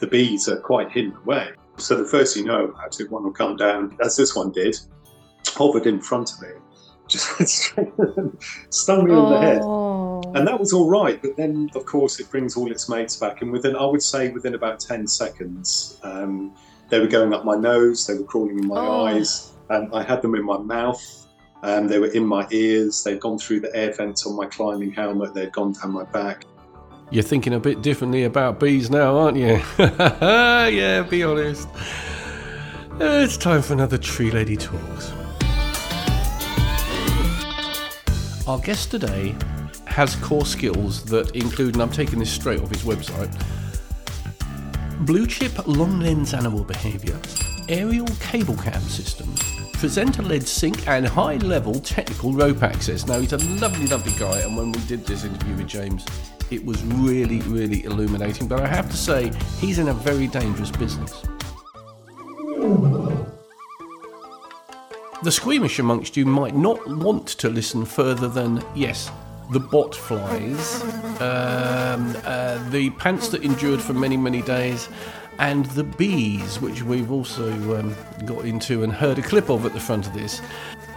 the bees are quite hidden away. So the first you know about it, one will come down, as this one did, hovered in front of me, just went straight stung me oh. on the head. Oh. And that was all right. But then, of course, it brings all its mates back. And within, I would say, within about 10 seconds, um, they were going up my nose, they were crawling in my oh. eyes, and I had them in my mouth. Um, they were in my ears. They'd gone through the air vents on my climbing helmet. They'd gone down my back. You're thinking a bit differently about bees now, aren't you? yeah, be honest. It's time for another Tree Lady Talks. Our guest today has core skills that include, and I'm taking this straight off his website blue chip long lens animal behaviour, aerial cable cam systems, presenter led sync, and high level technical rope access. Now, he's a lovely, lovely guy, and when we did this interview with James, it was really, really illuminating. But I have to say, he's in a very dangerous business. The squeamish amongst you might not want to listen further than, yes, the bot flies, um, uh, the pants that endured for many, many days, and the bees, which we've also um, got into and heard a clip of at the front of this.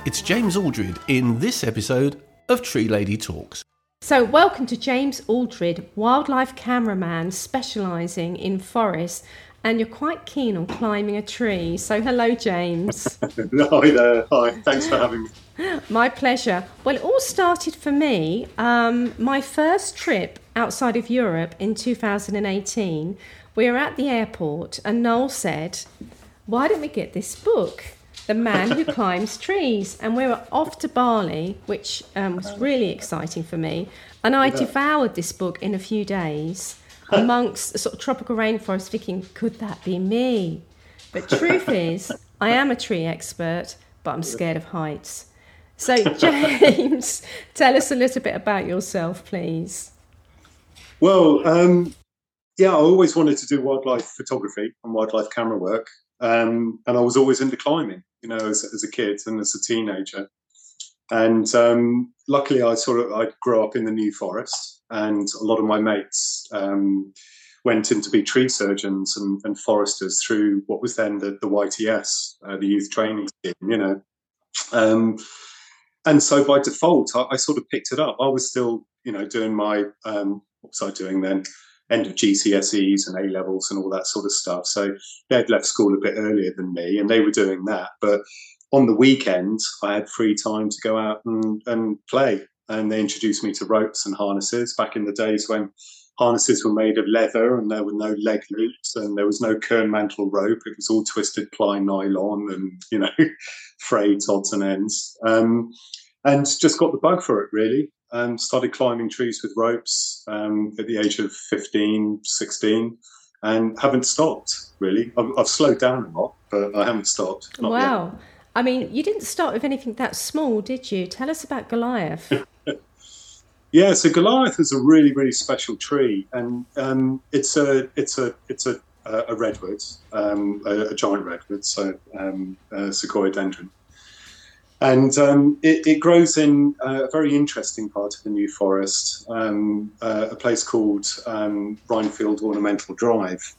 It's James Aldred in this episode of Tree Lady Talks. So, welcome to James Aldred, wildlife cameraman specialising in forests, and you're quite keen on climbing a tree. So, hello, James. Hi there. Hi. Thanks for having me. My pleasure. Well, it all started for me. Um, my first trip outside of Europe in 2018, we were at the airport, and Noel said, Why don't we get this book? The Man Who Climbs Trees. And we were off to Bali, which um, was really exciting for me. And I devoured this book in a few days amongst a sort of tropical rainforest, thinking, could that be me? But truth is, I am a tree expert, but I'm scared of heights. So, James, tell us a little bit about yourself, please. Well, um, yeah, I always wanted to do wildlife photography and wildlife camera work. Um, and I was always into climbing, you know, as, as a kid and as a teenager. And um, luckily, I sort of I grew up in the New Forest, and a lot of my mates um, went in to be tree surgeons and, and, foresters through what was then the, the YTS, uh, the youth training scheme. You know, um, and so by default, I, I, sort of picked it up. I was still, you know, doing my um, what was I doing then? End of GCSEs and A levels and all that sort of stuff. So they'd left school a bit earlier than me, and they were doing that. But on the weekends, I had free time to go out and, and play. And they introduced me to ropes and harnesses back in the days when harnesses were made of leather and there were no leg loops and there was no kernmantle rope. It was all twisted ply nylon and, you know, frayed odds and ends. Um, and just got the bug for it, really. Um, started climbing trees with ropes um, at the age of 15, 16, and haven't stopped, really. I've, I've slowed down a lot, but I haven't stopped. wow. Yet. I mean, you didn't start with anything that small, did you? Tell us about Goliath. Yeah, so Goliath is a really, really special tree, and um, it's a it's a it's a a redwood, um, a, a, giant redwood, so um, a Sequoiadendron, and um, it, it, grows in a very interesting part of the New Forest, um, uh, a place called um, Rhinefield Ornamental Drive.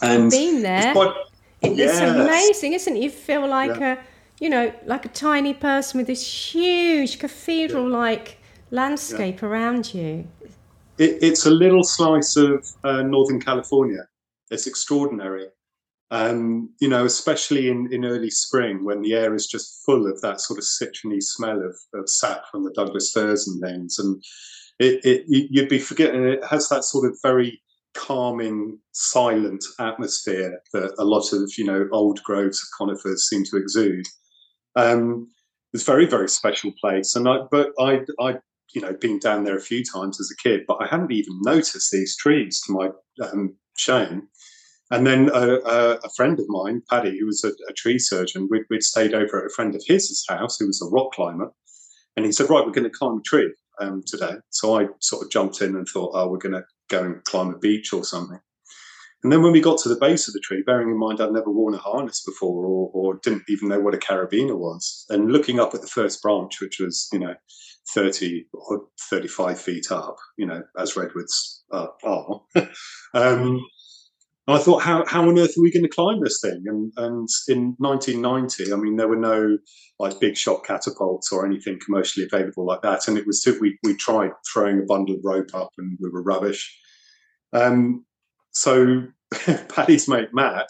And I've been there. Quite, it yes. amazing, isn't it? You feel like yeah. a you know like a tiny person with this huge cathedral-like. Yeah landscape yeah. around you? It, it's a little slice of uh, Northern California. It's extraordinary. Um, you know, especially in, in early spring when the air is just full of that sort of citrony smell of, of sap from the Douglas firs and things. And it, it, you'd be forgetting it has that sort of very calming, silent atmosphere that a lot of, you know, old groves of conifers seem to exude. Um, it's a very, very special place. And I, but I, I you know, been down there a few times as a kid, but I hadn't even noticed these trees to my um, shame. And then a, a, a, friend of mine, Paddy, who was a, a tree surgeon, we'd, we'd, stayed over at a friend of his house who was a rock climber. And he said, Right, we're going to climb a tree um, today. So I sort of jumped in and thought, Oh, we're going to go and climb a beech or something. And then when we got to the base of the tree, bearing in mind I'd never worn a harness before or, or didn't even know what a carabiner was, and looking up at the first branch, which was, you know, 30 or 35 feet up, you know, as redwoods uh, are, um, And I thought, how, how on earth are we going to climb this thing? And, and in 1990, I mean, there were no like big shot catapults or anything commercially available like that. And it was, we, we tried throwing a bundle of rope up and we were rubbish. Um, so Paddy's mate Matt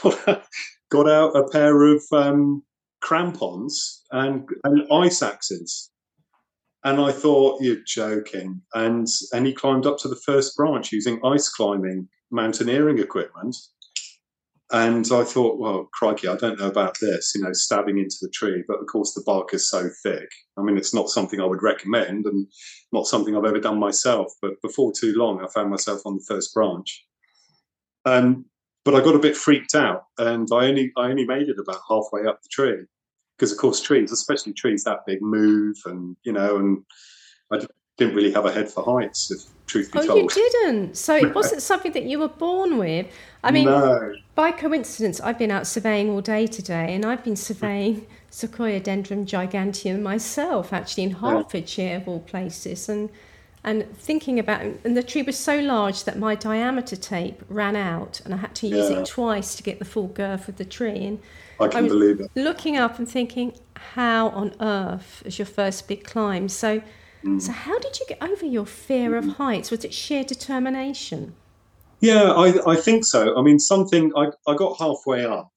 got out, got out a pair of um, crampons and, and ice axes. And I thought, you're joking. And, and he climbed up to the first branch using ice climbing mountaineering equipment. And I thought, well, crikey, I don't know about this, you know, stabbing into the tree. But of course, the bark is so thick. I mean, it's not something I would recommend and not something I've ever done myself. But before too long, I found myself on the first branch. Um, but I got a bit freaked out and I only, I only made it about halfway up the tree. Because, of course, trees, especially trees that big, move and, you know, and I didn't really have a head for heights, if truth be oh, told. you didn't. So it wasn't something that you were born with. I mean, no. by coincidence, I've been out surveying all day today, and I've been surveying Sequoiadendron giganteum myself, actually in Hertfordshire of all places, and and thinking about and the tree was so large that my diameter tape ran out, and I had to use Yeah. it twice to get the full girth of the tree. And I can was believe it. looking up and thinking, how on earth is your first big climb? So. So, how did you get over your fear of heights? Was it sheer determination? Yeah, I, I think so. I mean, something I, I got halfway up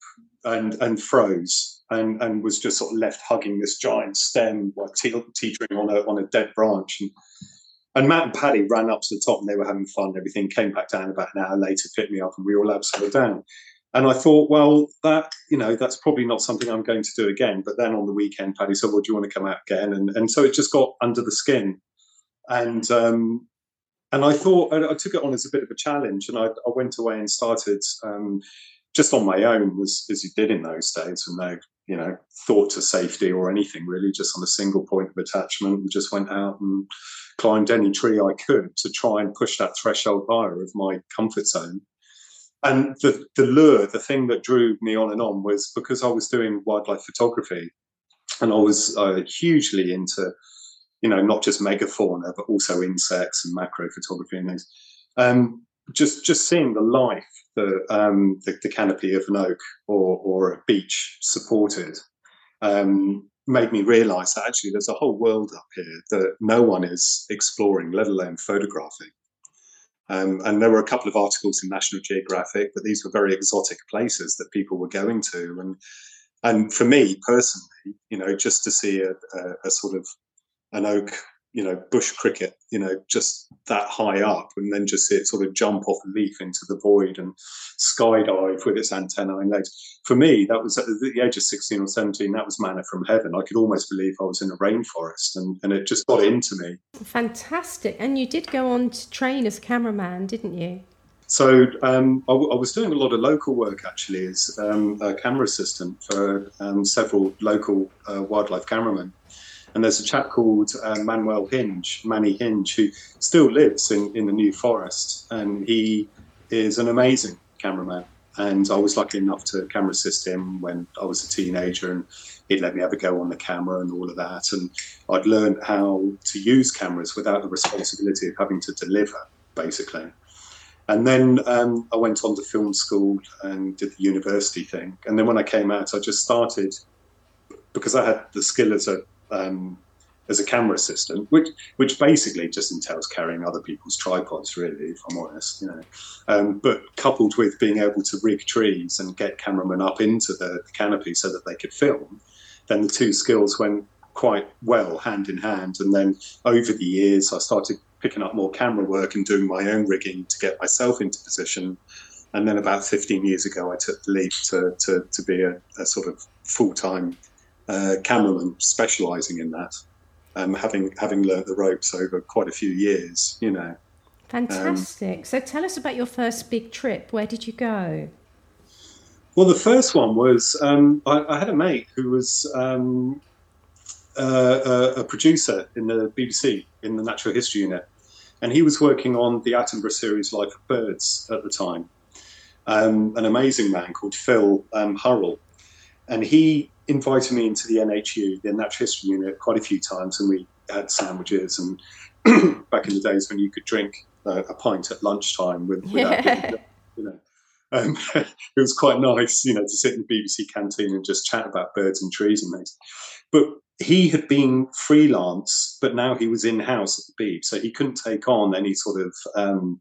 and and froze and, and was just sort of left hugging this giant stem, like te- teetering on a on a dead branch. And and Matt and Paddy ran up to the top and they were having fun everything. Came back down about an hour later, picked me up, and we all absolutely down. And I thought, well, that you know, that's probably not something I'm going to do again. But then on the weekend, Paddy said, "Well, do you want to come out again?" And and so it just got under the skin, and um, and I thought I, I took it on as a bit of a challenge, and I, I went away and started um, just on my own, as as you did in those days, with no you know thought to safety or anything really, just on a single point of attachment, and just went out and climbed any tree I could to try and push that threshold higher of my comfort zone. And the, the lure, the thing that drew me on and on was because I was doing wildlife photography and I was uh, hugely into, you know, not just megafauna, but also insects and macro photography and things. Um, just, just seeing the life that um, the, the canopy of an oak or, or a beech supported um, made me realize that actually there's a whole world up here that no one is exploring, let alone photographing. Um, and there were a couple of articles in National Geographic, but these were very exotic places that people were going to. And and for me personally, you know, just to see a, a, a sort of an oak, you know, bush cricket, you know, just that high up, and then just see it sort of jump off a leaf into the void and skydive with its antennae and legs. For me, that was at the age of 16 or 17, that was manna from heaven. I could almost believe I was in a rainforest, and, and it just got into me. Fantastic. And you did go on to train as a cameraman, didn't you? So um, I, w- I was doing a lot of local work actually as um, a camera assistant for um, several local uh, wildlife cameramen. And there's a chap called uh, Manuel Hinge, Manny Hinge, who still lives in, in the New Forest. And he is an amazing cameraman. And I was lucky enough to camera assist him when I was a teenager, and he'd let me have a go on the camera and all of that. And I'd learned how to use cameras without the responsibility of having to deliver, basically. And then um, I went on to film school and did the university thing. And then when I came out, I just started because I had the skill as a um, as a camera assistant, which which basically just entails carrying other people's tripods, really, if I'm honest, you know. Um, but coupled with being able to rig trees and get cameramen up into the, the canopy so that they could film, then the two skills went quite well hand in hand. And then over the years, I started picking up more camera work and doing my own rigging to get myself into position. And then about 15 years ago, I took the leap to, to, to be a, a sort of full time uh, cameraman specializing in that, um, having, having learnt the ropes over quite a few years, you know. Fantastic. so tell us about your first big trip. Where did you go? Well, the first one was um, I, I, had a mate who was um, uh, a, a, producer in the BBC in the Natural History Unit, and he was working on the Attenborough series Life of Birds at the time. Um, an amazing man called Phil um, Hurrell, and he invited me into the NHU, the Natural History Unit, quite a few times, and we had sandwiches. And back in the days when you could drink uh, a pint at lunchtime with, without Yeah. you Um, it was quite nice, you know, to sit in the BBC canteen and just chat about birds and trees and things. But he had been freelance, but now he was in house at the Beeb, so he couldn't take on any sort of um,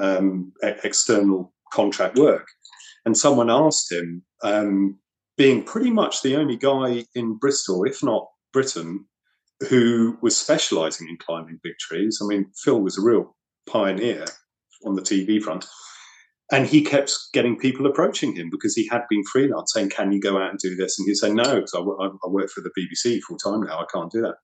um, external contract work. And someone asked him, um, being pretty much the only guy in Bristol, if not Britain, who was specialising in climbing big trees. I mean, Phil was a real pioneer on the TV front. And he kept getting people approaching him because he had been freelance saying, Can you go out and do this? And he'd say, No, because I, I, work for the BBC full time now. I can't do that.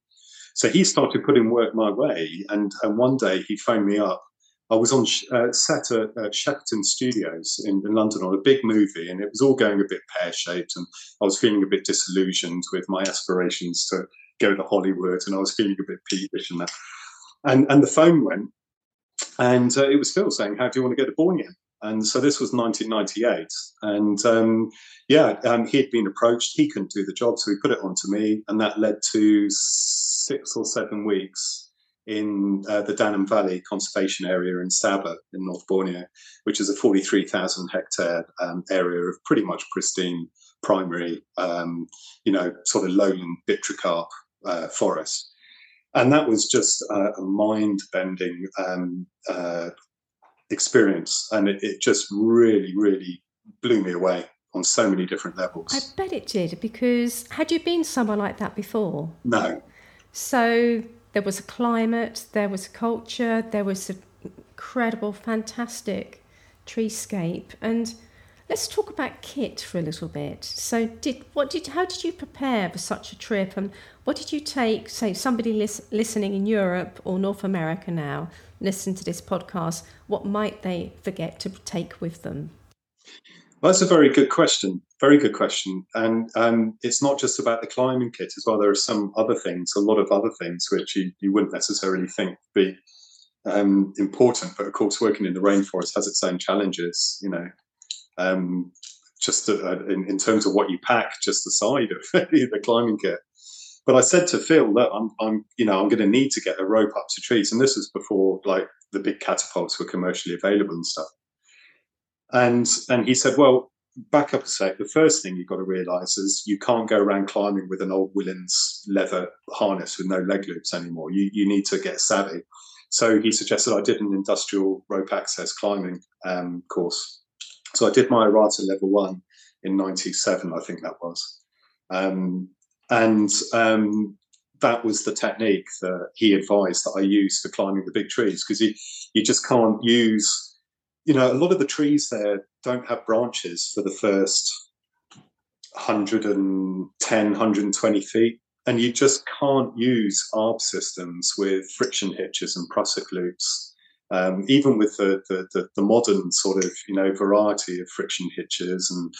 So he started putting work my way. And, and one day he phoned me up. I was on uh, set at, Shepperton Studios in, in, London on a big movie, and it was all going a bit pear shaped. And I was feeling a bit disillusioned with my aspirations to go to Hollywood, and I was feeling a bit peevish and that. And, and the phone went, and uh, it was Phil saying, How do you want to go to Borneo? And so this was 1998. And um, yeah, um, he had been approached. He couldn't do the job. So he put it on to me. And that led to six or seven weeks in uh, the Danum Valley Conservation Area in Sabah in North Borneo, which is a 43,000 hectare um, area of pretty much pristine primary, um, you know, sort of lowland dipterocarp uh, forest. And that was just uh, a mind bending um, uh, experience. And it, it just really, really blew me away on so many different levels. I bet it did because had you been somewhere like that before? No. So there was a climate, there was a culture, there was an incredible, fantastic treescape. And let's talk about kit for a little bit. So did what did how did you prepare for such a trip and what did you take, say somebody lis- listening in Europe or North America now? listen to this podcast, what might they forget to take with them? That's a very good question. Very good question. And um, it's not just about the climbing kit as well. There are some other things, a lot of other things, which you, you wouldn't necessarily think be um, important. But of course, working in the rainforest has its own challenges, you know. Um, just uh, in, in, terms of what you pack, just the side of the climbing kit. But I said to Phil that I'm, I'm you know, I'm going to need to get a rope up to trees, and this was before like the big catapults were commercially available and stuff. And and he said, well, back up a sec. The first thing you've got to realise is you can't go around climbing with an old Whillans leather harness with no leg loops anymore. You you need to get savvy. So he suggested I did an industrial rope access climbing um, course. So I did my IRATA level one in '97, I think that was. Um, and um, that was the technique that he advised that I used for climbing the big trees because you, you just can't use, you know, a lot of the trees there don't have branches for the first 110, 120 feet. And you just can't use ARB systems with friction hitches and prusik loops. Um, even with the, the, the, the modern sort of, you know, variety of friction hitches and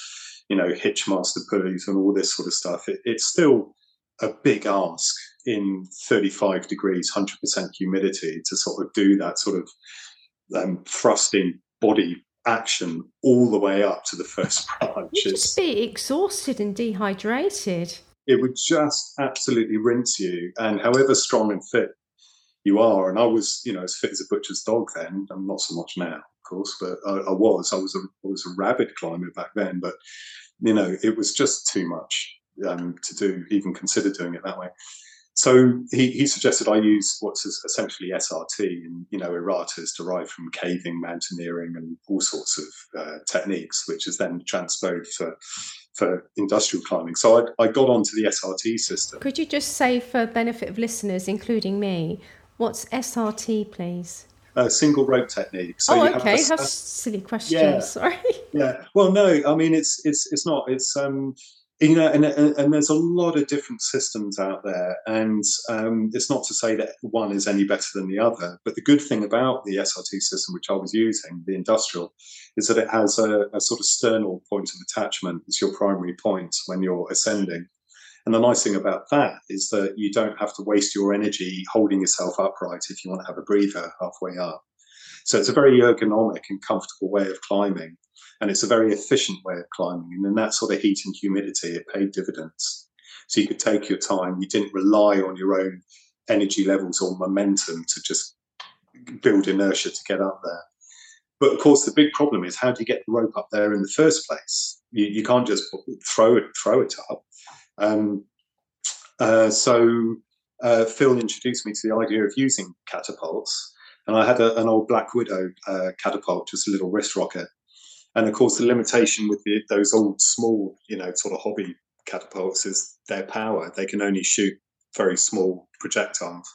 you know, hitchmaster pulleys and all this sort of stuff, it, it's still a big ask in 35 degrees, 100% humidity to sort of do that sort of um, thrusting body action all the way up to the first branch. You'd just be exhausted and dehydrated. It would just absolutely rinse you. And however strong and fit you are, and I was, you know, as fit as a butcher's dog then, I'm not so much now, of course, but I, I was. I was a I was a rabid climber back then, but you know, it was just too much um, to do, even consider doing it that way. So he, he suggested I use what's essentially SRT, and you know, IRATA is derived from caving, mountaineering, and all sorts of uh, techniques, which is then transposed for for industrial climbing. So I, I got onto the SRT system. Could you just say, for benefit of listeners, including me, what's SRT, please? A single rope technique. So oh, okay. Have, a, That's silly question. Yeah, Sorry. Yeah. Well, no. I mean, it's it's it's not. It's um, you know, and, and, there's a lot of different systems out there, and um, it's not to say that one is any better than the other. But the good thing about the SRT system, which I was using, the industrial, is that it has a, a sort of sternal point of attachment as your primary point when you're ascending. And the nice thing about that is that you don't have to waste your energy holding yourself upright if you want to have a breather halfway up. So it's a very ergonomic and comfortable way of climbing. And it's a very efficient way of climbing. And in that sort of heat and humidity, it paid dividends. So you could take your time. You didn't rely on your own energy levels or momentum to just build inertia to get up there. but of course, the big problem is how do you get the rope up there in the first place? You, you can't just throw it throw it up. Um, uh, so uh, Phil introduced me to the idea of using catapults, and I had a, an old Black Widow uh, catapult, just a little wrist rocket. And of course, the limitation with the, those old, small, you know, sort of hobby catapults is their power. They can only shoot very small projectiles.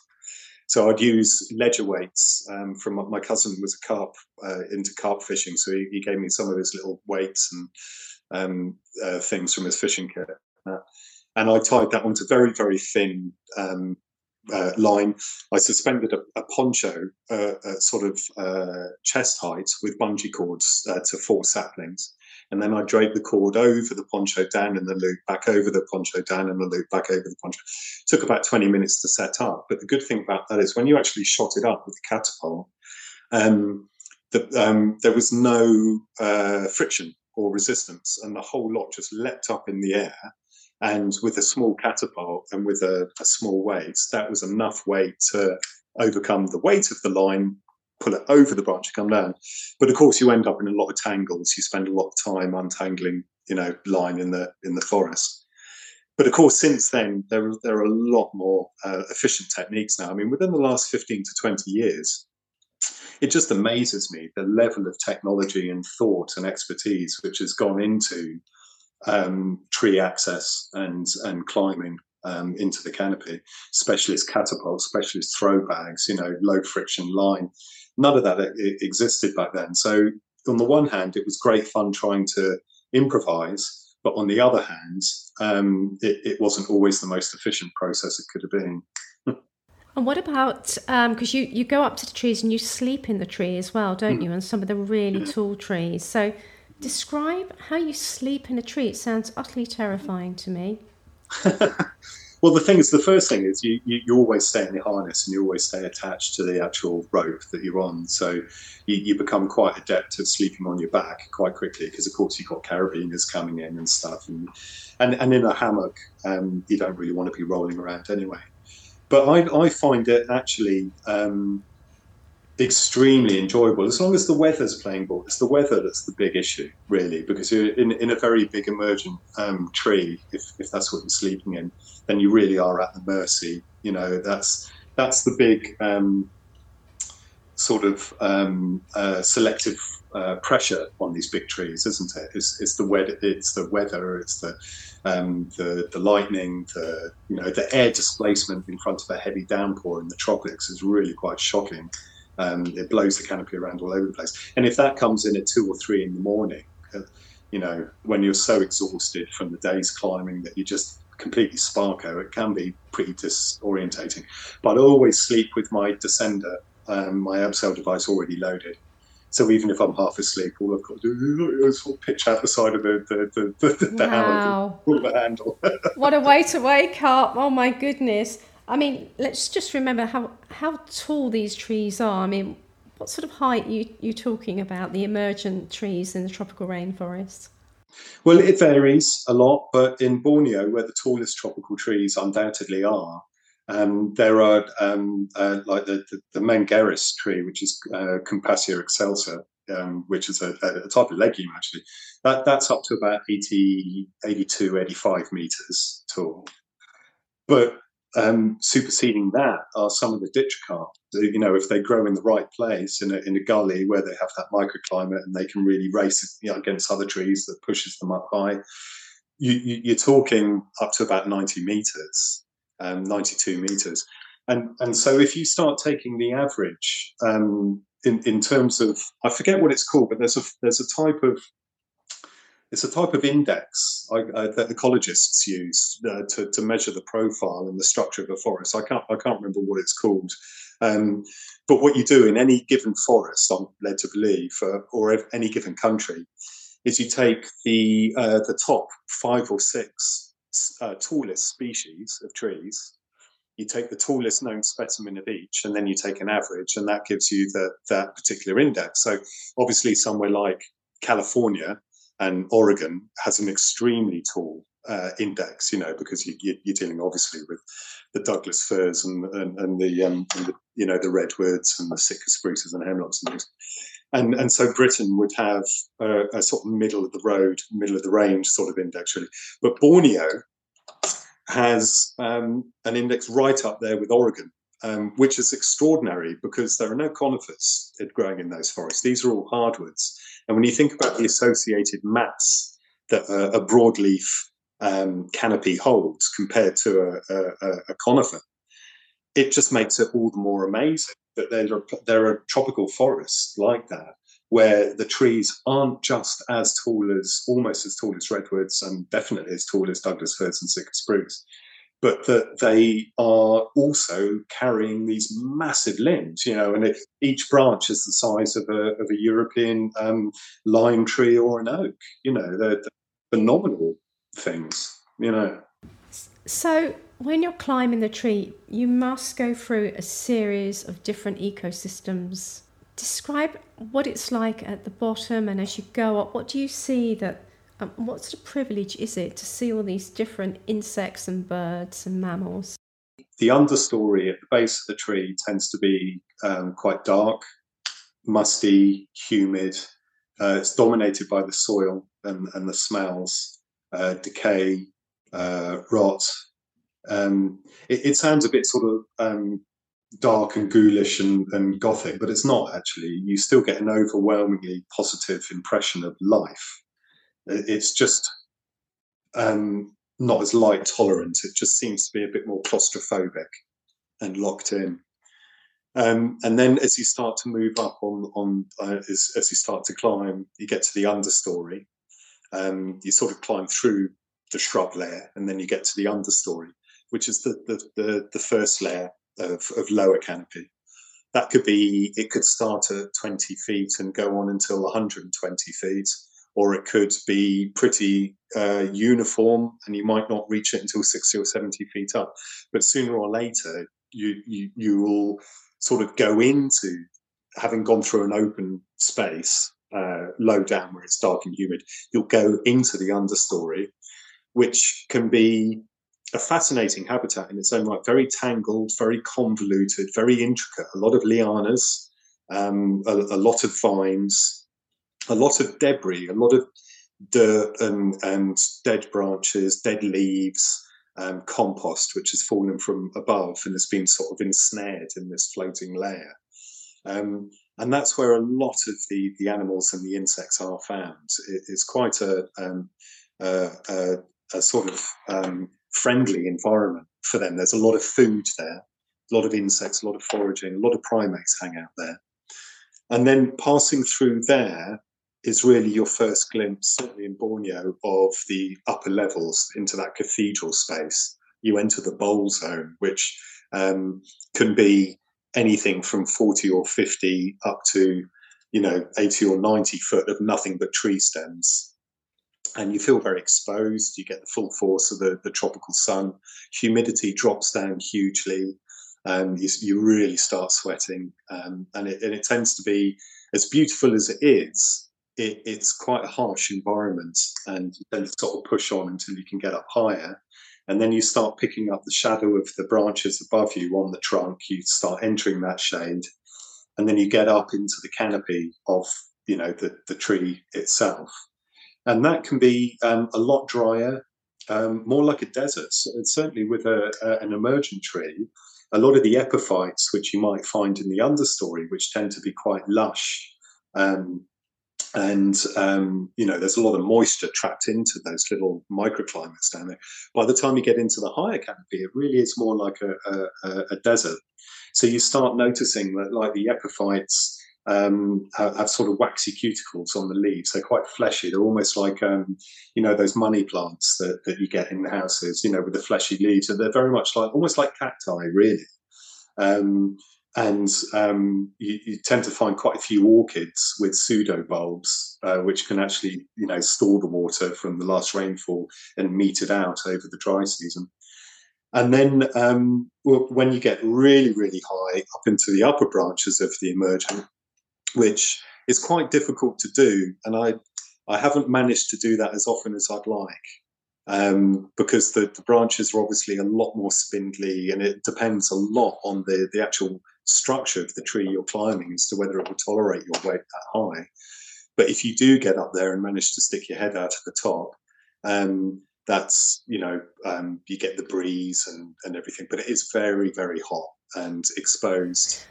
So I'd use ledger weights um, from my cousin was a carp uh, into carp fishing, so he, he, gave me some of his little weights and um, uh, things from his fishing kit, uh, and I tied that onto very very thin um, uh, line. I suspended a, a poncho uh, at sort of uh, chest height with bungee cords to four saplings, and then I draped the cord over the poncho, down in the loop, back over the poncho, down in the loop, back over the poncho. It took about 20 minutes to set up. But the good thing about that is when you actually shot it up with the catapult, um, the, um, there was no uh, friction or resistance, and the whole lot just leapt up in the air. And with a small catapult and with a, a small weight, that was enough weight to overcome the weight of the line pull it over the branch and come down. But of course, you end up in a lot of tangles. You spend a lot of time untangling, you know, line in the in the forest. But of course, since then, there there are a lot more uh, efficient techniques now. I mean, within the last fifteen to twenty years, it just amazes me the level of technology and thought and expertise which has gone into um, tree access and and climbing um, into the canopy. Specialist catapults, specialist throw bags, you know, low friction line none of that existed back then. So on the one hand, it was great fun trying to improvise, but on the other hand, um, it, it, wasn't always the most efficient process it could have been. and what about because um, you you go up to the trees and you sleep in the tree as well, don't mm. you? And some of the really tall trees. So describe how you sleep in a tree. It sounds utterly terrifying to me. Well, the thing is, the first thing is you, you, you, always stay in the harness and you always stay attached to the actual rope that you're on. So you, you become quite adept at sleeping on your back quite quickly because, of course, you've got carabiners coming in and stuff. And, and, and in a hammock, um, you don't really want to be rolling around anyway. But I, I find it actually um, extremely enjoyable as long as the weather's playing ball. It's the weather that's the big issue, really, because you're in, in a very big emergent um, tree, if, if that's what you're sleeping in, then you really are at the mercy. You know, that's that's the big um, sort of um, uh, selective uh, pressure on these big trees, isn't it? It's, it's the weather, it's the weather, it's the um, the the lightning, the you know the air displacement in front of a heavy downpour in the tropics is really quite shocking. Um, it blows the canopy around all over the place. And if that comes in at two or three in the morning, uh, you know, when you're so exhausted from the day's climbing that you just completely sparko, it can be pretty disorientating. But I always sleep with my descender, um, my Abseil device already loaded. So even if I'm half asleep, all I've got to do is sort of pitch out the side of the the, the, the, the wow. hammer, pull the handle. what a way to wake up! Oh my goodness. I mean, let's just remember how how tall these trees are. I mean, what sort of height you you talking about? The emergent trees in the tropical rainforest. Well, it varies a lot, but in Borneo, where the tallest tropical trees undoubtedly are, um, there are um, uh, like the, the, the Menggaris tree, which is uh, Koompassia excelsa, um, which is a, a, type of legume actually. That, that's up to about 80, 82, 85 meters tall. But um, superseding that are some of the ditch carp. You know, if they grow in the right place in a, in a gully where they have that microclimate and they can really race you know, against other trees that pushes them up high, you, are talking up to about 90 meters, um, 92 meters. And, and so if you start taking the average um, in, in terms of, I forget what it's called, but there's a, there's a type of it's a type of index I, uh, that ecologists use uh, to, to measure the profile and the structure of a forest. I can't I can't remember what it's called, um, but what you do in any given forest, I'm led to believe, uh, or any given country, is you take the uh, the top five or six uh, tallest species of trees. You take the tallest known specimen of each, and then you take an average, and that gives you the, that particular index. So, obviously, somewhere like California and Oregon has an extremely tall uh, index, you know, because you, are dealing obviously with the Douglas firs and, and, and the, um, and the, you know the redwoods and the Sitka spruces and hemlocks and things. and and so Britain would have a, a, sort of middle of the road, middle of the range sort of index, really. But Borneo has um, an index right up there with Oregon, um, which is extraordinary because there are no conifers growing in those forests. These are all hardwoods, and when you think about the associated mass that a, a broadleaf um, canopy holds compared to a, a, a conifer, it just makes it all the more amazing that there are, there are tropical forests like that where the trees aren't just as tall as almost as tall as redwoods and definitely as tall as Douglas firs and Sitka spruce, but that they are also carrying these massive limbs, you know, and each branch is the size of a, of a European um, lime tree or an oak, you know, they're, they're phenomenal things, you know. So, when you're climbing the tree, you must go through a series of different ecosystems. Describe what it's like at the bottom and as you go up. What do you see that? Um, what sort of privilege is it to see all these different insects and birds and mammals? The understory at the base of the tree tends to be um, quite dark, musty, humid. Uh, it's dominated by the soil and, and the smells, uh, decay, uh, rot. Um, it, it, sounds a bit sort of um, dark and ghoulish and, and, gothic, but it's not actually. You still get an overwhelmingly positive impression of life. It's just um, not as light tolerant. It just seems to be a bit more claustrophobic and locked in. Um, and then as you start to move up on on uh, as, as, you start to climb, you get to the understory. Um, you sort of climb through the shrub layer, and then you get to the understory, which is the the, the, the first layer of, of lower canopy. That could be it could start at 20 feet and go on until 120 feet, or it could be pretty uh, uniform and you might not reach it until 60 or 70 feet up. But sooner or later, you you, you will sort of go into having gone through an open space uh, low down where it's dark and humid, you'll go into the understory which can be a fascinating habitat in its own right, very tangled, very convoluted, very intricate, a lot of lianas, um, a, a, lot of vines, a lot of debris, a lot of dirt and, and dead branches, dead leaves, um, compost, which has fallen from above and has been sort of ensnared in this floating layer. Um, and that's where a lot of the, the animals and the insects are found. It, it's quite a, um, a, a sort of um, friendly environment for them. There's a lot of food there, a lot of insects, a lot of foraging, a lot of primates hang out there. And then passing through there is really your first glimpse, certainly in Borneo, of the upper levels into that cathedral space. You enter the bowl zone, which um, can be anything from 40 or 50 up to, you know, 80 or 90 foot of nothing but tree stems and you feel very exposed. You get the full force of the, the tropical sun. Humidity drops down hugely. Um, you, you really start sweating, um, and, it, and it tends to be as beautiful as it is. It, it's quite a harsh environment, and then sort of push on until you can get up higher, and then you start picking up the shadow of the branches above you on the trunk. You start entering that shade, and then you get up into the canopy of you know the the tree itself and that can be um, a lot drier, um, more like a desert. So certainly, with a, a, an emergent tree, a lot of the epiphytes, which you might find in the understory, which tend to be quite lush, um, and um, you know, there's a lot of moisture trapped into those little microclimates down there. By the time you get into the higher canopy, it really is more like a, a, a desert. So you start noticing that, like the epiphytes um, have, have, sort of waxy cuticles on the leaves. They're quite fleshy. They're almost like, um, you know, those money plants that, that you get in the houses, you know, with the fleshy leaves. And they're very much like, almost like cacti, really. Um, and um, you, you, tend to find quite a few orchids with pseudobulbs, uh, which can actually, you know, store the water from the last rainfall and meet it out over the dry season. And then um, when you get really, really high up into the upper branches of the emergent, which is quite difficult to do. And I, I haven't managed to do that as often as I'd like. Um, because the, the, branches are obviously a lot more spindly and it depends a lot on the, the actual structure of the tree you're climbing as to whether it will tolerate your weight that high. But if you do get up there and manage to stick your head out of the top, um, that's you know um, you get the breeze and, and everything. But it is very very hot and exposed.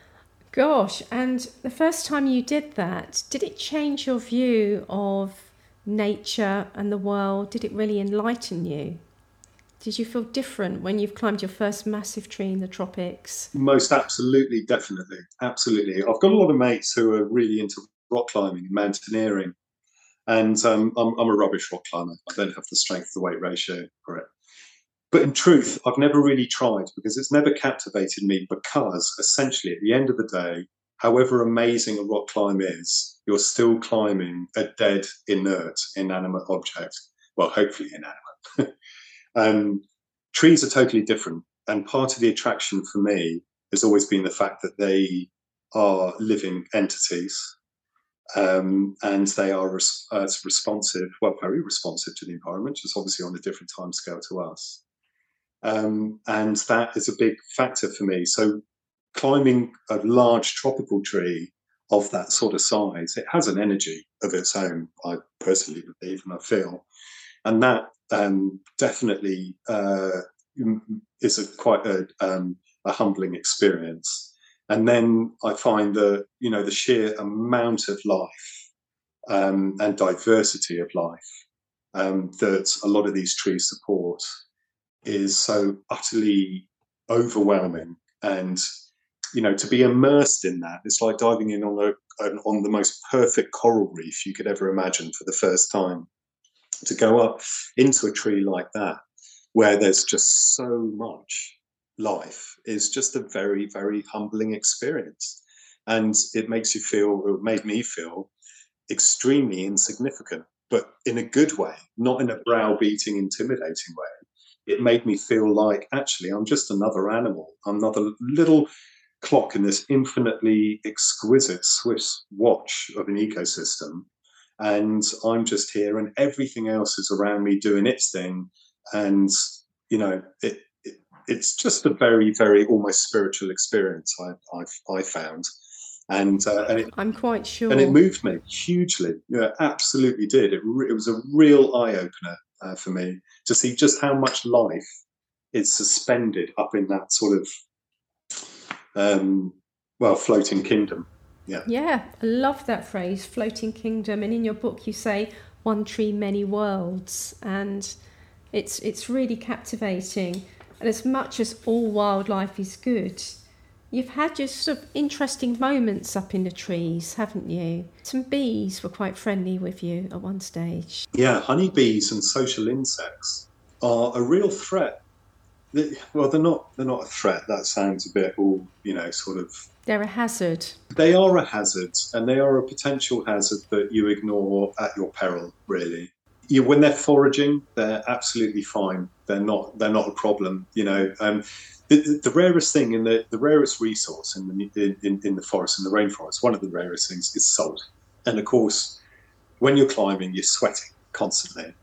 Gosh, and the first time you did that, did it change your view of nature and the world? Did it really enlighten you? Did you feel different when you've climbed your first massive tree in the tropics? Most absolutely, definitely, absolutely. I've got a lot of mates who are really into rock climbing and mountaineering, and um, I'm, I'm a rubbish rock climber. I don't have the strength to weight ratio for it. But in truth, I've never really tried because it's never captivated me. Because essentially, at the end of the day, however amazing a rock climb is, you're still climbing a dead, inert, inanimate object. Well, hopefully inanimate. um, trees are totally different. And part of the attraction for me has always been the fact that they are living entities um, and they are res- uh, responsive, well, very responsive to the environment, just obviously on a different time scale to us. Um, and that is a big factor for me. So, climbing a large tropical tree of that sort of size, it has an energy of its own, I personally believe and I feel. And that um, definitely uh, is a quite a, um, a humbling experience. And then I find that you know the sheer amount of life um, and diversity of life um, that a lot of these trees support is so utterly overwhelming. And you know to be immersed in that it's like diving in on a on the most perfect coral reef you could ever imagine for the first time to go up into a tree like that where there's just so much life is just a very, very humbling experience. And it makes you feel, it made me feel extremely insignificant, but in a good way, not in a browbeating, intimidating way. It made me feel like actually I'm just another animal, I'm another little clock in this infinitely exquisite Swiss watch of an ecosystem. And I'm just here, and everything else is around me doing its thing. And, you know, it, it's just a very, very almost spiritual experience. I I, I found, and uh, and it, I'm quite sure, and it moved me hugely. Yeah, absolutely did. It re- it was a real eye opener uh, for me to see just how much life is suspended up in that sort of um, well floating kingdom. Yeah, yeah, I love that phrase, floating kingdom. And in your book, you say one tree, many worlds, and it's it's really captivating. And as much as all wildlife is good, you've had your sort of interesting moments up in the trees, haven't you? Some bees were quite friendly with you at one stage. Yeah, honeybees and social insects are a real threat. Well, they're not. They're not a threat. That sounds a bit all you know, sort of. They're a hazard. They are a hazard, and they are a potential hazard that you ignore at your peril. Really, you, when they're foraging, they're absolutely fine. They're not. They're not a problem. You know, um, the, the, rarest thing in the the rarest resource in the in, in the forest in the rainforest, one of the rarest things is salt. And of course, when you're climbing, you're sweating constantly,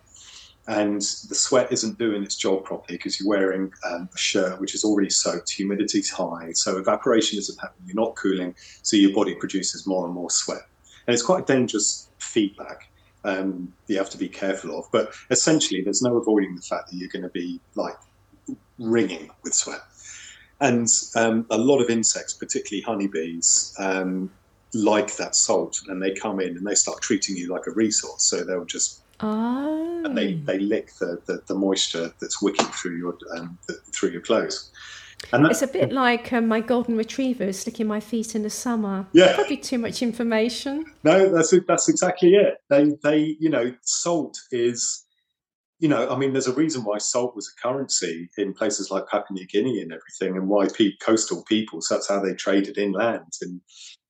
and the sweat isn't doing its job properly because you're wearing um, a shirt which is already soaked. Humidity's high, so evaporation isn't happening. You're not cooling, so your body produces more and more sweat, and it's quite a dangerous feedback um, you have to be careful of. But essentially, there's no avoiding the fact that you're going to be like ringing with sweat. And um, a lot of insects, particularly honeybees, um, like that salt, and they come in and they start treating you like a resource. So they'll just oh. and they, they lick the, the, the moisture that's wicking through your um, the, through your clothes. And it's a bit like um, my golden retriever sticking my feet in the summer. Yeah, probably too much information. No, that's that's exactly it. They they you know salt is you know I mean there's a reason why salt was a currency in places like Papua New Guinea and everything, and why pe- coastal peoples that's how they traded inland and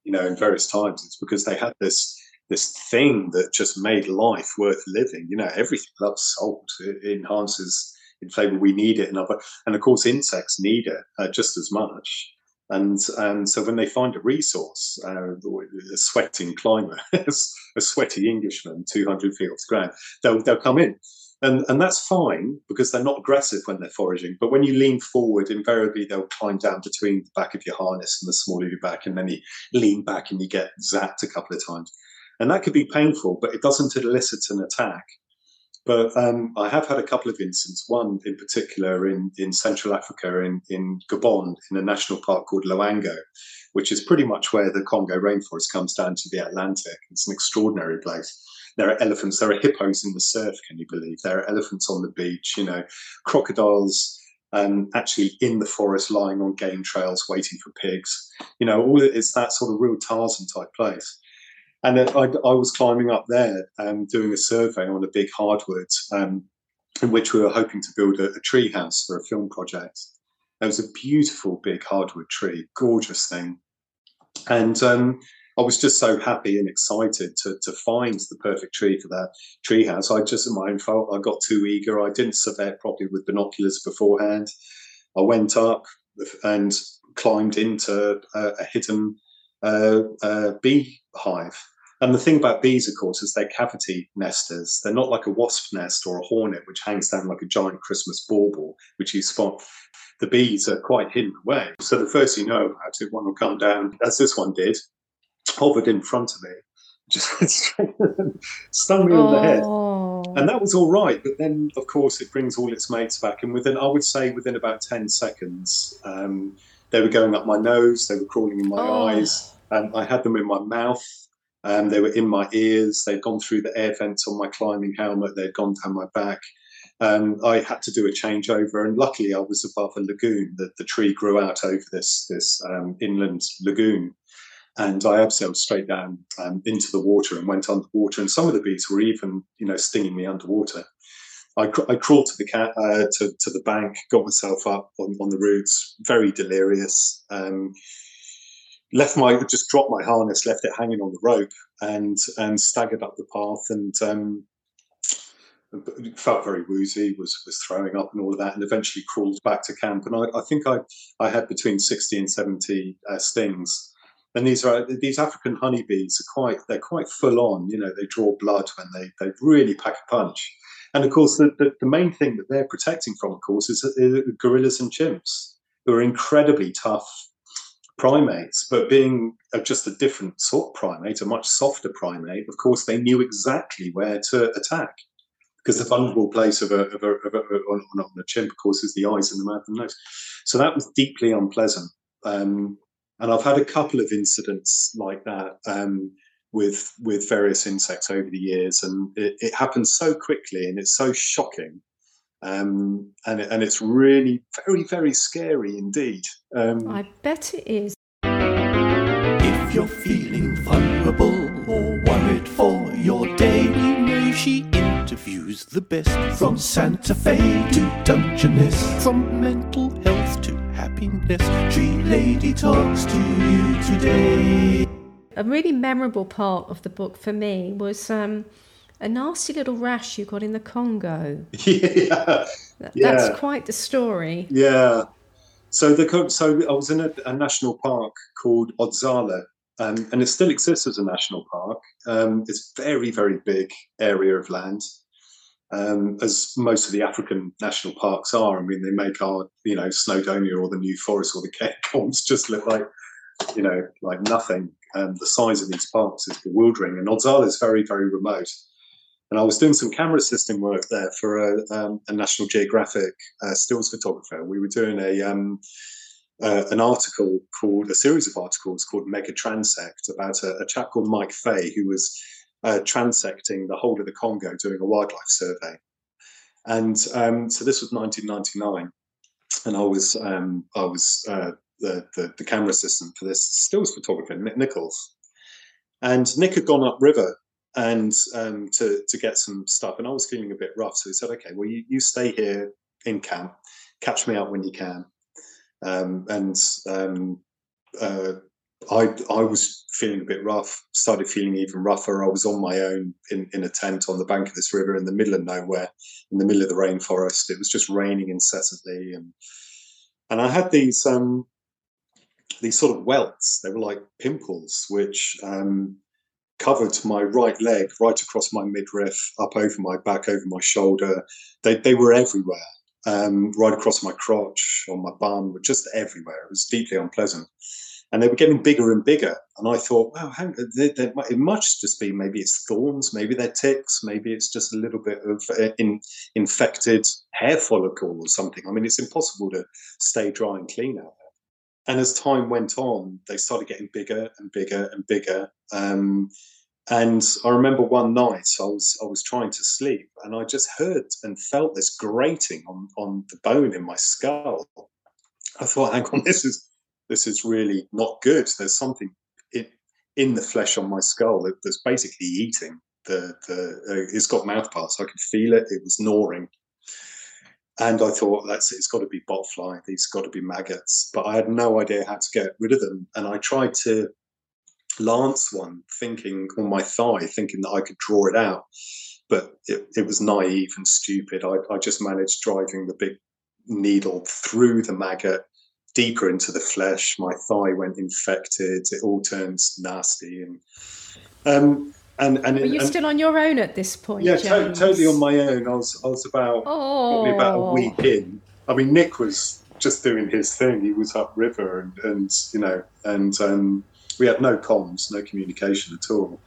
you know in various times. It's because they had this this thing that just made life worth living. You know everything loves salt. It enhances in favour. We need it, and and of course insects need it uh, just as much. And um, so when they find a resource, uh, a sweating climber, a sweaty Englishman, 200 feet off the ground, they'll, they'll come in. And, and that's fine because they're not aggressive when they're foraging. But when you lean forward, invariably they'll climb down between the back of your harness and the small of your back, and then you lean back and you get zapped a couple of times. And that could be painful, but it doesn't elicit an attack. But um, I have had a couple of incidents, one in particular in, in Central Africa, in, in Gabon, in a national park called Loango, which is pretty much where the Congo rainforest comes down to the Atlantic. It's an extraordinary place. There are elephants, there are hippos in the surf, can you believe? There are elephants on the beach, you know, crocodiles um, actually in the forest lying on game trails waiting for pigs. You know, all it's that sort of real Tarzan type place. And I, I was climbing up there um, doing a survey on a big hardwood um, in which we were hoping to build a, a tree house for a film project. There was a beautiful big hardwood tree, gorgeous thing. And um, I was just so happy and excited to, to find the perfect tree for that tree house. I just, in my own fault, I got too eager. I didn't survey it properly with binoculars beforehand. I went up and climbed into a, a hidden uh, uh, bee hive. And the thing about bees, of course, is they're cavity nesters. They're not like a wasp nest or a hornet, which hangs down like a giant Christmas bauble, which you spot. The bees are quite hidden away. So the first you know about it, one will come down, as this one did, hovered in front of me, just went straight stung me oh. on the head. Oh. And that was all right. But then, of course, it brings all its mates back. And within, I would say, within about 10 seconds, um, they were going up my nose, they were crawling in my oh. eyes. and I had them in my mouth. Um, they were in my ears. They'd gone through the air vents on my climbing helmet. They'd gone down my back. Um, I had to do a changeover, and luckily I was above a lagoon. The, the tree grew out over this this um, inland lagoon, and I abseiled straight down um, into the water and went underwater. And some of the bees were even, you know, stinging me underwater. I, I crawled to the uh, to, to the bank, got myself up on, on the roots, very delirious. Um, left my just dropped my harness, left it hanging on the rope, and and staggered up the path and um, felt very woozy, was was throwing up and all of that, and eventually crawled back to camp. And I, I think I I had between sixty and seventy uh, stings. And these are these African honeybees are quite they're quite full on. You know, they draw blood when they they really pack a punch. And of course, the, the, the main thing that they're protecting from, of course, is, gorillas and chimps, who are incredibly tough primates, but being just a different sort of primate, a much softer primate, of course, they knew exactly where to attack. Because the vulnerable place of a, of a, of a, on, on a chimp, of course, is the eyes and the mouth and nose. So that was deeply unpleasant. Um, and I've had a couple of incidents like that um, with with various insects over the years, and it, it happens so quickly and it's so shocking um, and and it's really very very scary indeed. Um, I bet it is. If you're feeling vulnerable or worried for your day, we know she interviews the best from Santa Fe to Dungeness, from mental health to happiness. Tree Lady talks to you today. A really memorable part of the book for me was. Um, a nasty little rash you got in the Congo. yeah, That's yeah. quite the story. Yeah. So the so I was in a, a national park called Odzala, um, and it still exists as a national park. Um, it's very very big area of land, um, as most of the African national parks are. I mean, they make our you know Snowdonia or the New Forest or the Cape just look like you know like nothing. Um, the size of these parks is bewildering, and Odzala is very very remote. And I was doing some camera system work there for a, um, a National Geographic uh, stills photographer. We were doing a um, uh, an article called a series of articles called Mega Transect about a, a chap called Mike Fay who was uh, transecting the whole of the Congo doing a wildlife survey. And um, so this was 1999, and I was um, I was uh, the, the, the camera assistant for this stills photographer Nick Nichols, and Nick had gone upriver and um, to to get some stuff. And I was feeling a bit rough, so he said, "Okay, well, you, you stay here in camp, catch me up when you can." Um, and um, uh, I I was feeling a bit rough. Started feeling even rougher. I was on my own in in a tent on the bank of this river in the middle of nowhere, in the middle of the rainforest. It was just raining incessantly, and and I had these um these sort of welts. They were like pimples, which um, covered my right leg right across my midriff, up over my back, over my shoulder. They, they were everywhere, um, right across my crotch, on my bum, were just everywhere. It was deeply unpleasant. And they were getting bigger and bigger. And I thought, wow, how, they, they, it must just be maybe it's thorns, maybe they're ticks, maybe it's just a little bit of uh, in, infected hair follicle or something. I mean, it's impossible to stay dry and clean out. And as time went on, they started getting bigger and bigger and bigger. Um, and I remember one night I was I was trying to sleep, and I just heard and felt this grating on on the bone in my skull. I thought, hang on, this is this is really not good. There's something in, in the flesh on my skull that, that's basically eating the the. Uh, it's got mouth parts. I could feel it. It was gnawing, and I thought that's it. It's got to be botfly. These got to be maggots. But I had no idea how to get rid of them, and I tried to lance one, thinking on my thigh, thinking that I could draw it out. But it, it was naive and stupid. I, I just managed driving the big needle through the maggot deeper into the flesh. My thigh went infected. It all turns nasty, and um, and and were you and, still on your own at this point? Yeah, to- totally on my own. I was I was about oh. probably about a week in. I mean, Nick was just doing his thing. He was upriver, and and you know, and um, we had no comms, no communication at all.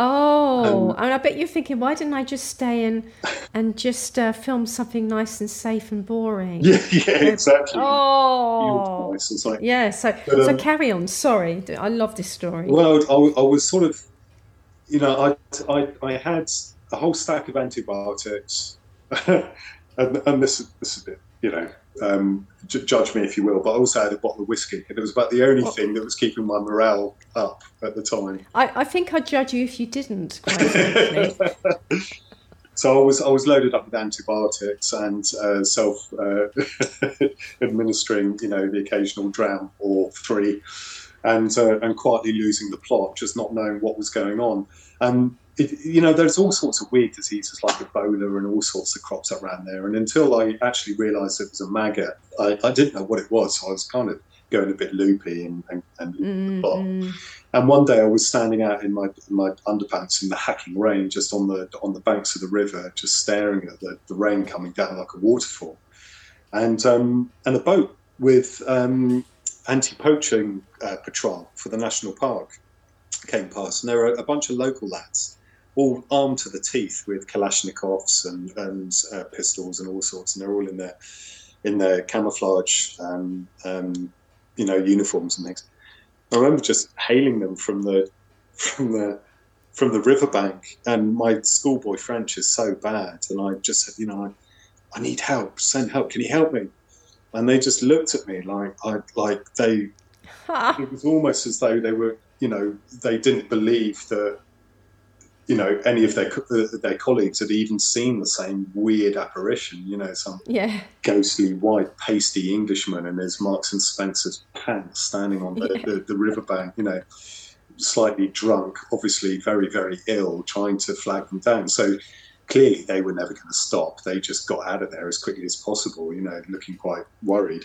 Oh, um, and I bet you're thinking, why didn't I just stay and and just uh, film something nice and safe and boring? Yeah, yeah, exactly. Oh, nice. like, yeah. So, but, um, so carry on. Sorry, I love this story. Well, I, I was sort of, you know, I, I, I had a whole stack of antibiotics, and, and this, this is a bit, you know, um, j- judge me if you will, but I also had a bottle of whiskey, and it was about the only oh. thing that was keeping my morale up at the time. I, I think I'd judge you if you didn't. so I was I was loaded up with antibiotics and uh, self uh, administering, you know, the occasional dram or three, and uh, and quietly losing the plot, just not knowing what was going on. And it, you know, there's all sorts of weird diseases like Ebola and all sorts of crops up around there. And until I actually realised it was a maggot, I, I, didn't know what it was. So I was kind of going a bit loopy and and, and, mm-hmm. and one day I was standing out in my my underpants in the hacking rain, just on the on the banks of the river, just staring at the, the rain coming down like a waterfall, and um, and a boat with um, anti-poaching uh, patrol for the national park came past, and there were a bunch of local lads all armed to the teeth with Kalashnikovs and, and uh, pistols and all sorts, and they're all in their in their camouflage, um, um, you know, uniforms and things. I remember just hailing them from the from the from the riverbank, and my schoolboy French is so bad, and I just said, you know, I, I need help. Send help. Can you help me? And they just looked at me like I like they. it was almost as though they were, you know, they didn't believe that you know any of their uh, their colleagues had even seen the same weird apparition. You know, some yeah. ghostly white pasty Englishman in his Marks and Spencer's pants standing on the, yeah. the, the riverbank. You know, slightly drunk, obviously very very ill, trying to flag them down. So clearly they were never going to stop. They just got out of there as quickly as possible. You know, looking quite worried.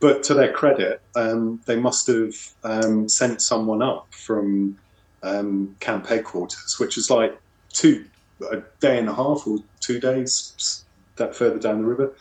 But to their credit, um, they must have um, sent someone up from um, camp headquarters, which is like two a day and a half or two days that further down the river,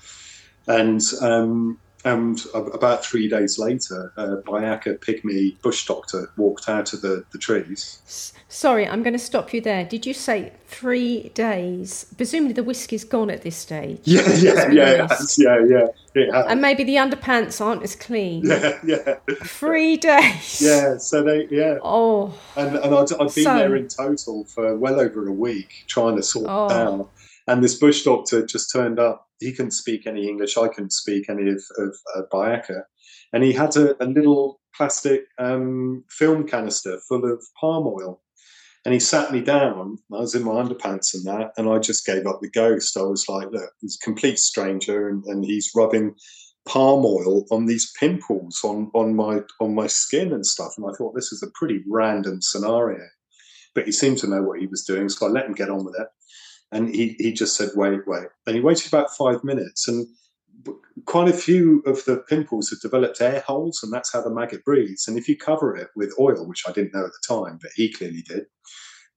and um, and about three days later, a Bayaka pygmy bush doctor walked out of the, the trees. Sorry, I'm going to stop you there. Did you say three days? Presumably the whiskey's gone at this stage. Yeah, yeah, yeah, yeah, yeah. It. And maybe the underpants aren't as clean. Yeah, yeah. Three days. Yeah, so they, yeah. Oh. And, and I'd, I'd been so... there in total for well over a week trying to sort oh. it out. And this bush doctor just turned up he couldn't speak any English. I couldn't speak any of, of uh. And he had a, a little plastic um, film canister full of palm oil. And he sat me down. I was in my underpants and that, and I just gave up the ghost. I was like, look, he's a complete stranger, and, and he's rubbing palm oil on these pimples on, on my on my skin and stuff. And I thought this is a pretty random scenario. But he seemed to know what he was doing, so I let him get on with it. And he, he just said, wait, wait. And he waited about five minutes. And quite a few of the pimples have developed air holes, and that's how the maggot breathes. And if you cover it with oil, which I didn't know at the time, but he clearly did,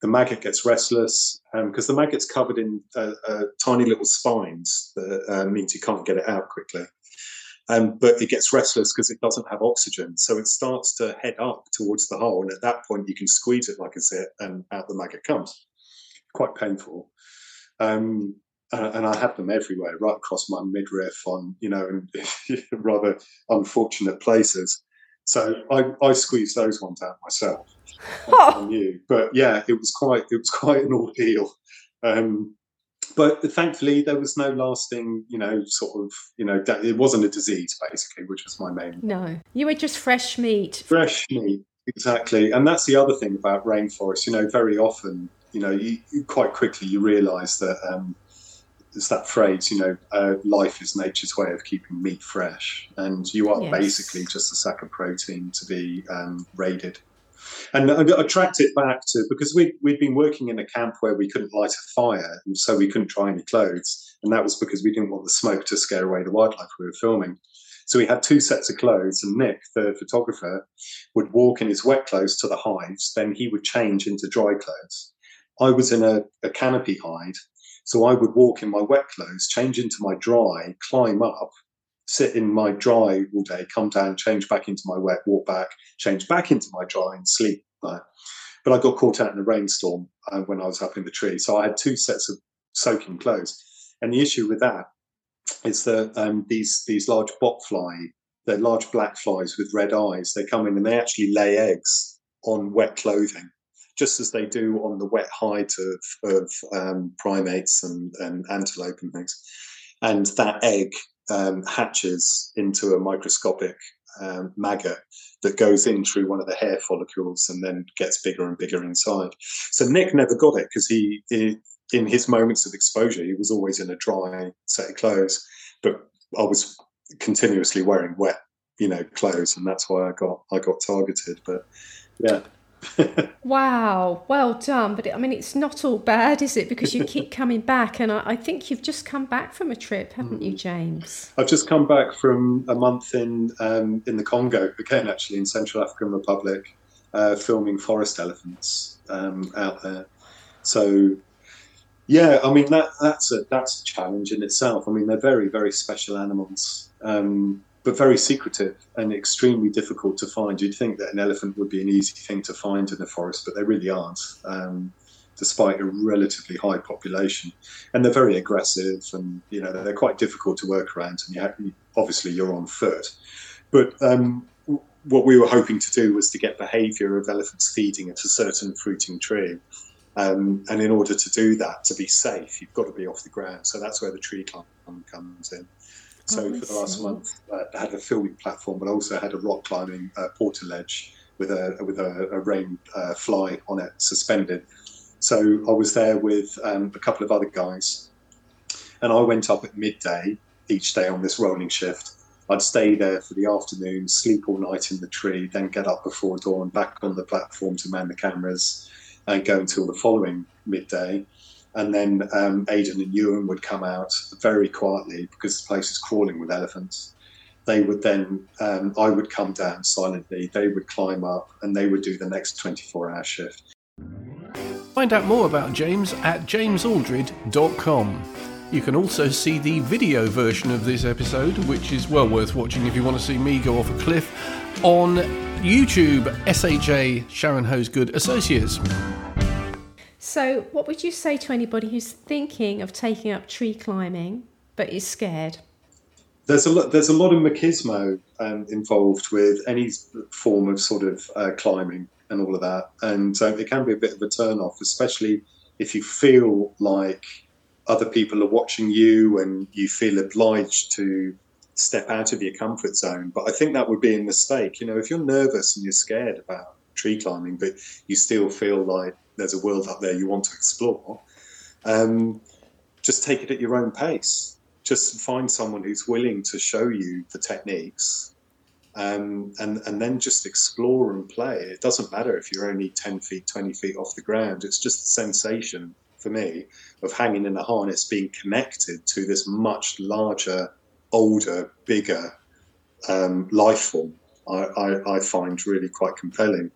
the maggot gets restless because um, the maggot's covered in uh, uh, tiny little spines that uh, means you can't get it out quickly. Um, but it gets restless because it doesn't have oxygen. So it starts to head up towards the hole. And at that point, you can squeeze it like a zit and out the maggot comes. Quite painful. Um, and I had them everywhere, right across my midriff on, you know, in rather unfortunate places. So I, I squeezed those ones out myself. I knew, but yeah, it was quite it was quite an ordeal. Um, but thankfully, there was no lasting, you know, sort of, you know, it wasn't a disease basically, which was my main. No, you were just fresh meat. Fresh meat, exactly, and that's the other thing about rainforests. You know, very often, you know, you, you quite quickly you realise that. Um, it's that phrase, you know, uh, life is nature's way of keeping meat fresh, and you are yes. basically just a sack of protein to be um, raided. And I, I tracked it back to because we we'd been working in a camp where we couldn't light a fire, and so we couldn't dry any clothes, and that was because we didn't want the smoke to scare away the wildlife we were filming. So we had two sets of clothes, and Nick, the photographer, would walk in his wet clothes to the hives. Then he would change into dry clothes. I was in a, a canopy hide, so I would walk in my wet clothes, change into my dry, climb up, sit in my dry all day, come down, change back into my wet, walk back, change back into my dry, and sleep. But I got caught out in a rainstorm uh, when I was up in the tree. So I had two sets of soaking clothes. And the issue with that is that um, these these large botfly, they're large black flies with red eyes. They come in and they actually lay eggs on wet clothing just as they do on the wet hides of, of um, primates and, and antelope and things. And that egg um, hatches into a microscopic um, maggot that goes in through one of the hair follicles and then gets bigger and bigger inside. So Nick never got it because he, he, in his moments of exposure, he was always in a dry set of clothes. But I was continuously wearing wet, you know, clothes, and that's why I got I got targeted. But yeah, wow, well done. But it, I mean, it's not all bad, is it? Because you keep coming back, and I, I think you've just come back from a trip, haven't you, mm. James? I've just come back from a month in um, in the Congo, again, actually in Central African Republic, uh, filming forest elephants um, out there. So, yeah, I mean that that's a that's a challenge in itself. I mean, they're very very special animals. Um, but very secretive and extremely difficult to find. You'd think that an elephant would be an easy thing to find in the forest, but they really aren't, um, despite a relatively high population. And they're very aggressive, and you know they're quite difficult to work around. And you have, obviously you're on foot, but um, what we were hoping to do was to get behaviour of elephants feeding at a certain fruiting tree. Um, and in order to do that, to be safe, you've got to be off the ground. So that's where the tree climb comes in. So oh, for the last month, uh, I had a filming platform, but I also had a rock climbing uh, portaledge with a with a, a rain uh, fly on it suspended. So I was there with um, a couple of other guys, and I went up at midday each day on this rolling shift. I'd stay there for the afternoon, sleep all night in the tree, then get up before dawn, back on the platform to man the cameras, and go until the following midday and then um, Aidan and Ewan would come out very quietly because the place is crawling with elephants. They would then, um, I would come down silently, they would climb up, and they would do the next 24 hour shift. Find out more about James at jamesaldred.com. You can also see the video version of this episode, which is well worth watching if you want to see me go off a cliff, on YouTube, SHA Sharon Hosegood Associates. So, what would you say to anybody who's thinking of taking up tree climbing but is scared? There's a lot. There's a lot of machismo um, involved with any form of sort of uh, climbing and all of that, and uh, it can be a bit of a turn off, especially if you feel like other people are watching you and you feel obliged to step out of your comfort zone. But I think that would be a mistake. You know, if you're nervous and you're scared about tree climbing, but you still feel like there's a world up there you want to explore, um, just take it at your own pace. Just find someone who's willing to show you the techniques um, and, and then just explore and play. It doesn't matter if you're only 10 feet, 20 feet off the ground. It's just the sensation for me of hanging in a harness, being connected to this much larger older, bigger um, life form, I, I, I, find really quite compelling.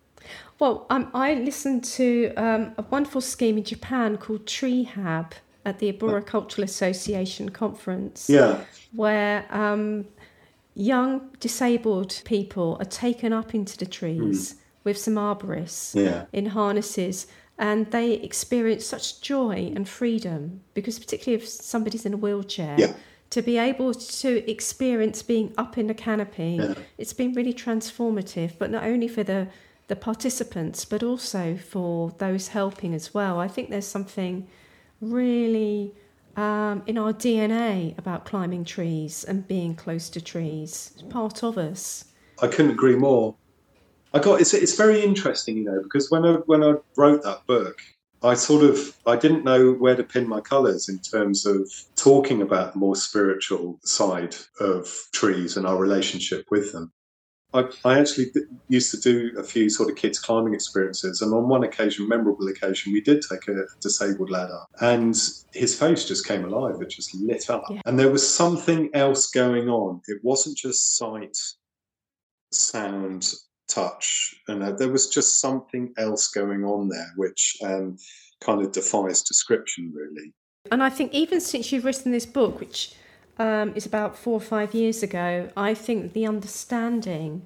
Well, um, I listened to um, a wonderful scheme in Japan called Treehab at the Abura Arboricultural Association conference. Yeah. Where um, young disabled people are taken up into the trees mm. with some arborists yeah. in harnesses and they experience such joy and freedom because particularly if somebody's in a wheelchair yeah. to be able to experience being up in the canopy yeah. it's been really transformative but not only for the the participants but also for those helping as well. I think there's something really um, in our dna about climbing trees and being close to trees. It's part of us. I couldn't agree more. I got it's it's very interesting, you know, because when I when I wrote that book, I sort of I didn't know where to pin my colours in terms of talking about the more spiritual side of trees and our relationship with them. I, I actually used to do a few sort of kids climbing experiences, and on one occasion, memorable occasion, we did take a disabled lad up, and his face just came alive. It just lit up, yeah. and there was something else going on. It wasn't just sight, sound, touch, and uh, there was just something else going on there, which um, kind of defies description, really. And I think even since you've written this book, which um, is about four or five years ago, I think the understanding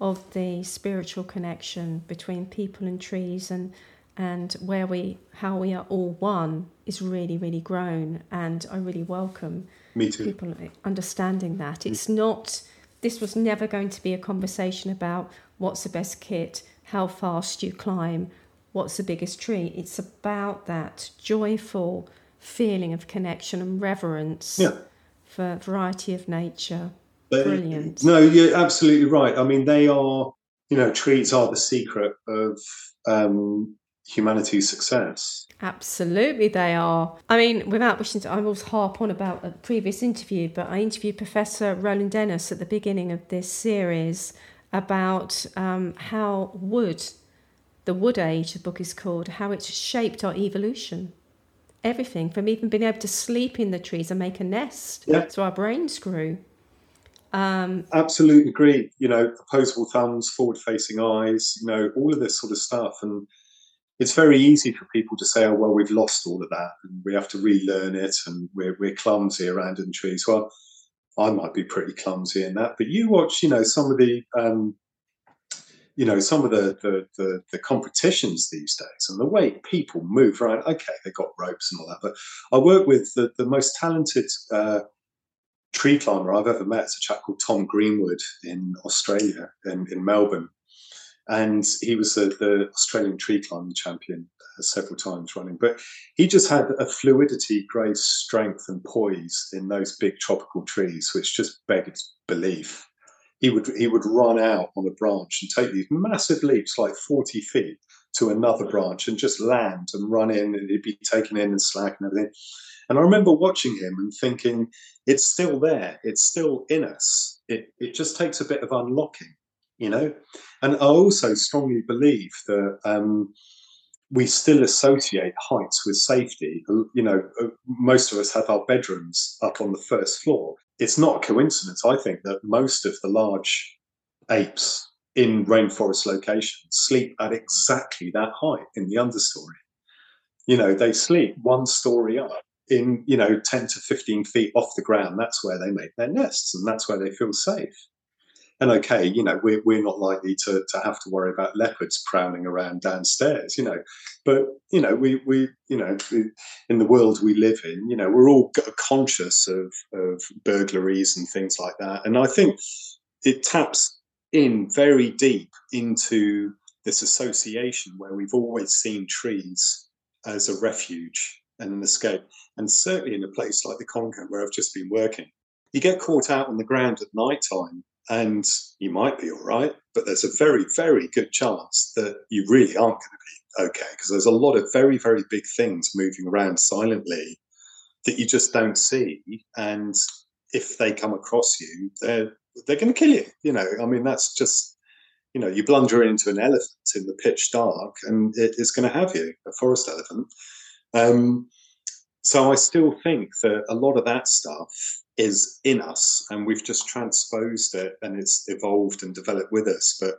of the spiritual connection between people and trees and and where we how we are all one is really really grown and I really welcome Me too. people understanding that it's not this was never going to be a conversation about what's the best kit, how fast you climb, what's the biggest tree. It's about that joyful feeling of connection and reverence yeah. For variety of nature. Brilliant. No, you're absolutely right. I mean, they are, you know, trees are the secret of um, humanity's success. Absolutely, they are. I mean, without wishing to, I will harp on about a previous interview, but I interviewed Professor Roland Ennos at the beginning of this series about um, how wood, the wood age, the book is called, how it's shaped our evolution. Everything from even being able to sleep in the trees and make a nest, yeah. so our brains grew. Um, Absolutely agree. You know, opposable thumbs, forward-facing eyes. You know, all of this sort of stuff, and it's very easy for people to say, "Oh, well, we've lost all of that, and we have to relearn it, and we're we're clumsy around in trees." Well, I might be pretty clumsy in that, but you watch, you know, some of the, um, you know, some of the, the, the the competitions these days, and the way people move around. Okay, they've got ropes and all that, but I work with the the most talented. Uh, tree climber I've ever met is a chap called Tom Greenwood in Australia, in, in Melbourne and he was the, the Australian tree climbing champion uh, several times running. But he just had a fluidity, grace, strength, and poise in those big tropical trees, which just begged belief. He would he would run out on a branch and take these massive leaps, like forty feet, to another branch and just land and run in, and he'd be taken in and slack and everything. And I remember watching him and thinking, it's still there, it's still in us. It it just takes a bit of unlocking you know. And I also strongly believe that um, we still associate heights with safety. You know, uh, most of us have our bedrooms up on the first floor. It's not a coincidence, I think, that most of the large apes in rainforest locations sleep at exactly that height in the understory. You know, they sleep one story up in, you know, 10 to 15 feet off the ground. That's where they make their nests and that's where they feel safe and okay, you know, we're, we're not likely to, to have to worry about leopards prowling around downstairs, you know, but, you know, we, we you know, in the world we live in, you know, we're all conscious of, of burglaries and things like that. And I think it taps in very deep into this association where we've always seen trees as a refuge and an escape. And certainly in a place like the Congo, where I've just been working, you get caught out on the ground at night time and you might be all right, but there's a very, very good chance that you really aren't going to be okay because there's a lot of very, very big things moving around silently that you just don't see. And if they come across you, they're they're going to kill you. You know, I mean, that's just you know, you blunder into an elephant in the pitch dark, and it is going to have you, a forest elephant. Um, so I still think that a lot of that stuff is in us and we've just transposed it and it's evolved and developed with us. But,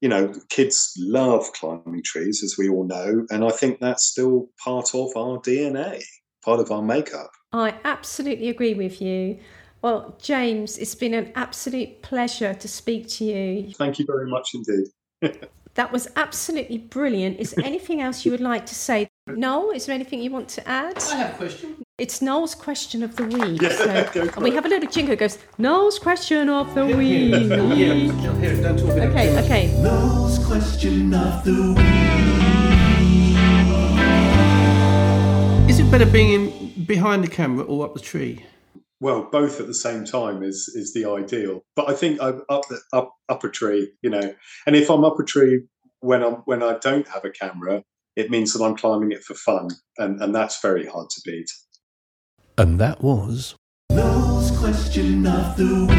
you know, kids love climbing trees, as we all know. And I think that's still part of our DNA, part of our makeup. I absolutely agree with you. Well, James, it's been an absolute pleasure to speak to you. Thank you very much indeed. that was absolutely brilliant. Is there anything else you would like to say? Noel, is there anything you want to add? I have a question. It's Noel's question of the week. Yeah, so, and we have a little jingle that goes, Noel's question of the week. yeah, here, don't talk Okay, okay. Noel's question of the week. Is it better being in, behind the camera or up the tree? Well, both at the same time is is the ideal. But I think I'm up the up up a tree, you know. And if I'm up a tree when I'm when I don't have a camera, it means that I'm climbing it for fun, and and that's very hard to beat. And that was Noel's question of the week.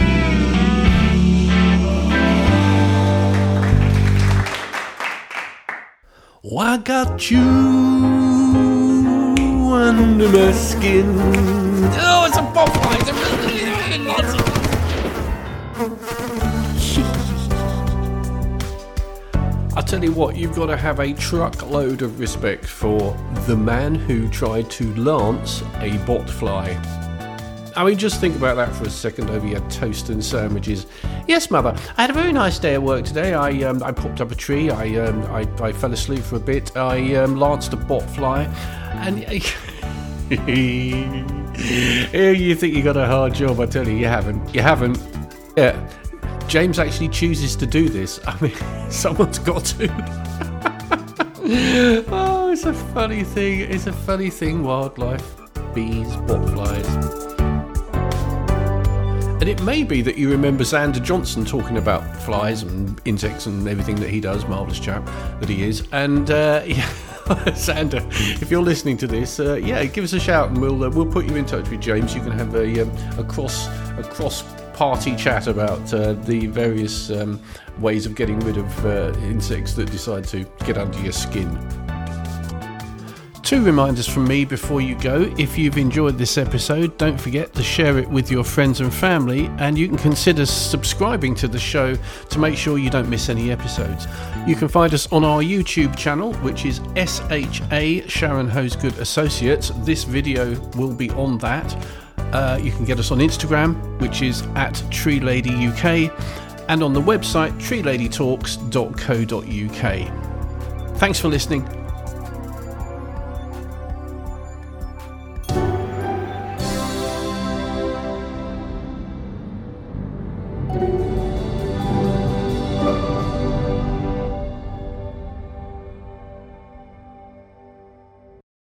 Oh, I got you under my skin. Oh, it's a butterfly. It's a I tell you what, you've got to have a truckload of respect for the man who tried to lance a botfly. I mean, just think about that for a second over your toast and sandwiches. Yes, mother, I had a very nice day at work today. I um, I popped up a tree. I um, I, I fell asleep for a bit. I um, lanced a botfly, and you think you got a hard job. I tell you, you haven't. You haven't. Yeah. James actually chooses to do this. I mean, someone's got to. oh, it's a funny thing. It's a funny thing, wildlife. Bees, botflies. And it may be that you remember Xander Johnson talking about flies and insects and everything that he does, marvellous chap that he is. And uh, Xander, if you're listening to this, uh, yeah, give us a shout and we'll uh, we'll put you in touch with James. You can have a um, a cross a cross party chat about uh, the various um, ways of getting rid of uh, insects that decide to get under your skin. Two reminders from me before you go. If you've enjoyed this episode, don't forget to share it with your friends and family, and you can consider subscribing to the show to make sure you don't miss any episodes. You can find us on our YouTube channel, which is SHA Sharon Hosegood Associates. This video will be on that. Uh, you can get us on Instagram, which is at Tree Lady UK, and on the website treeladytalks.co.uk. Thanks for listening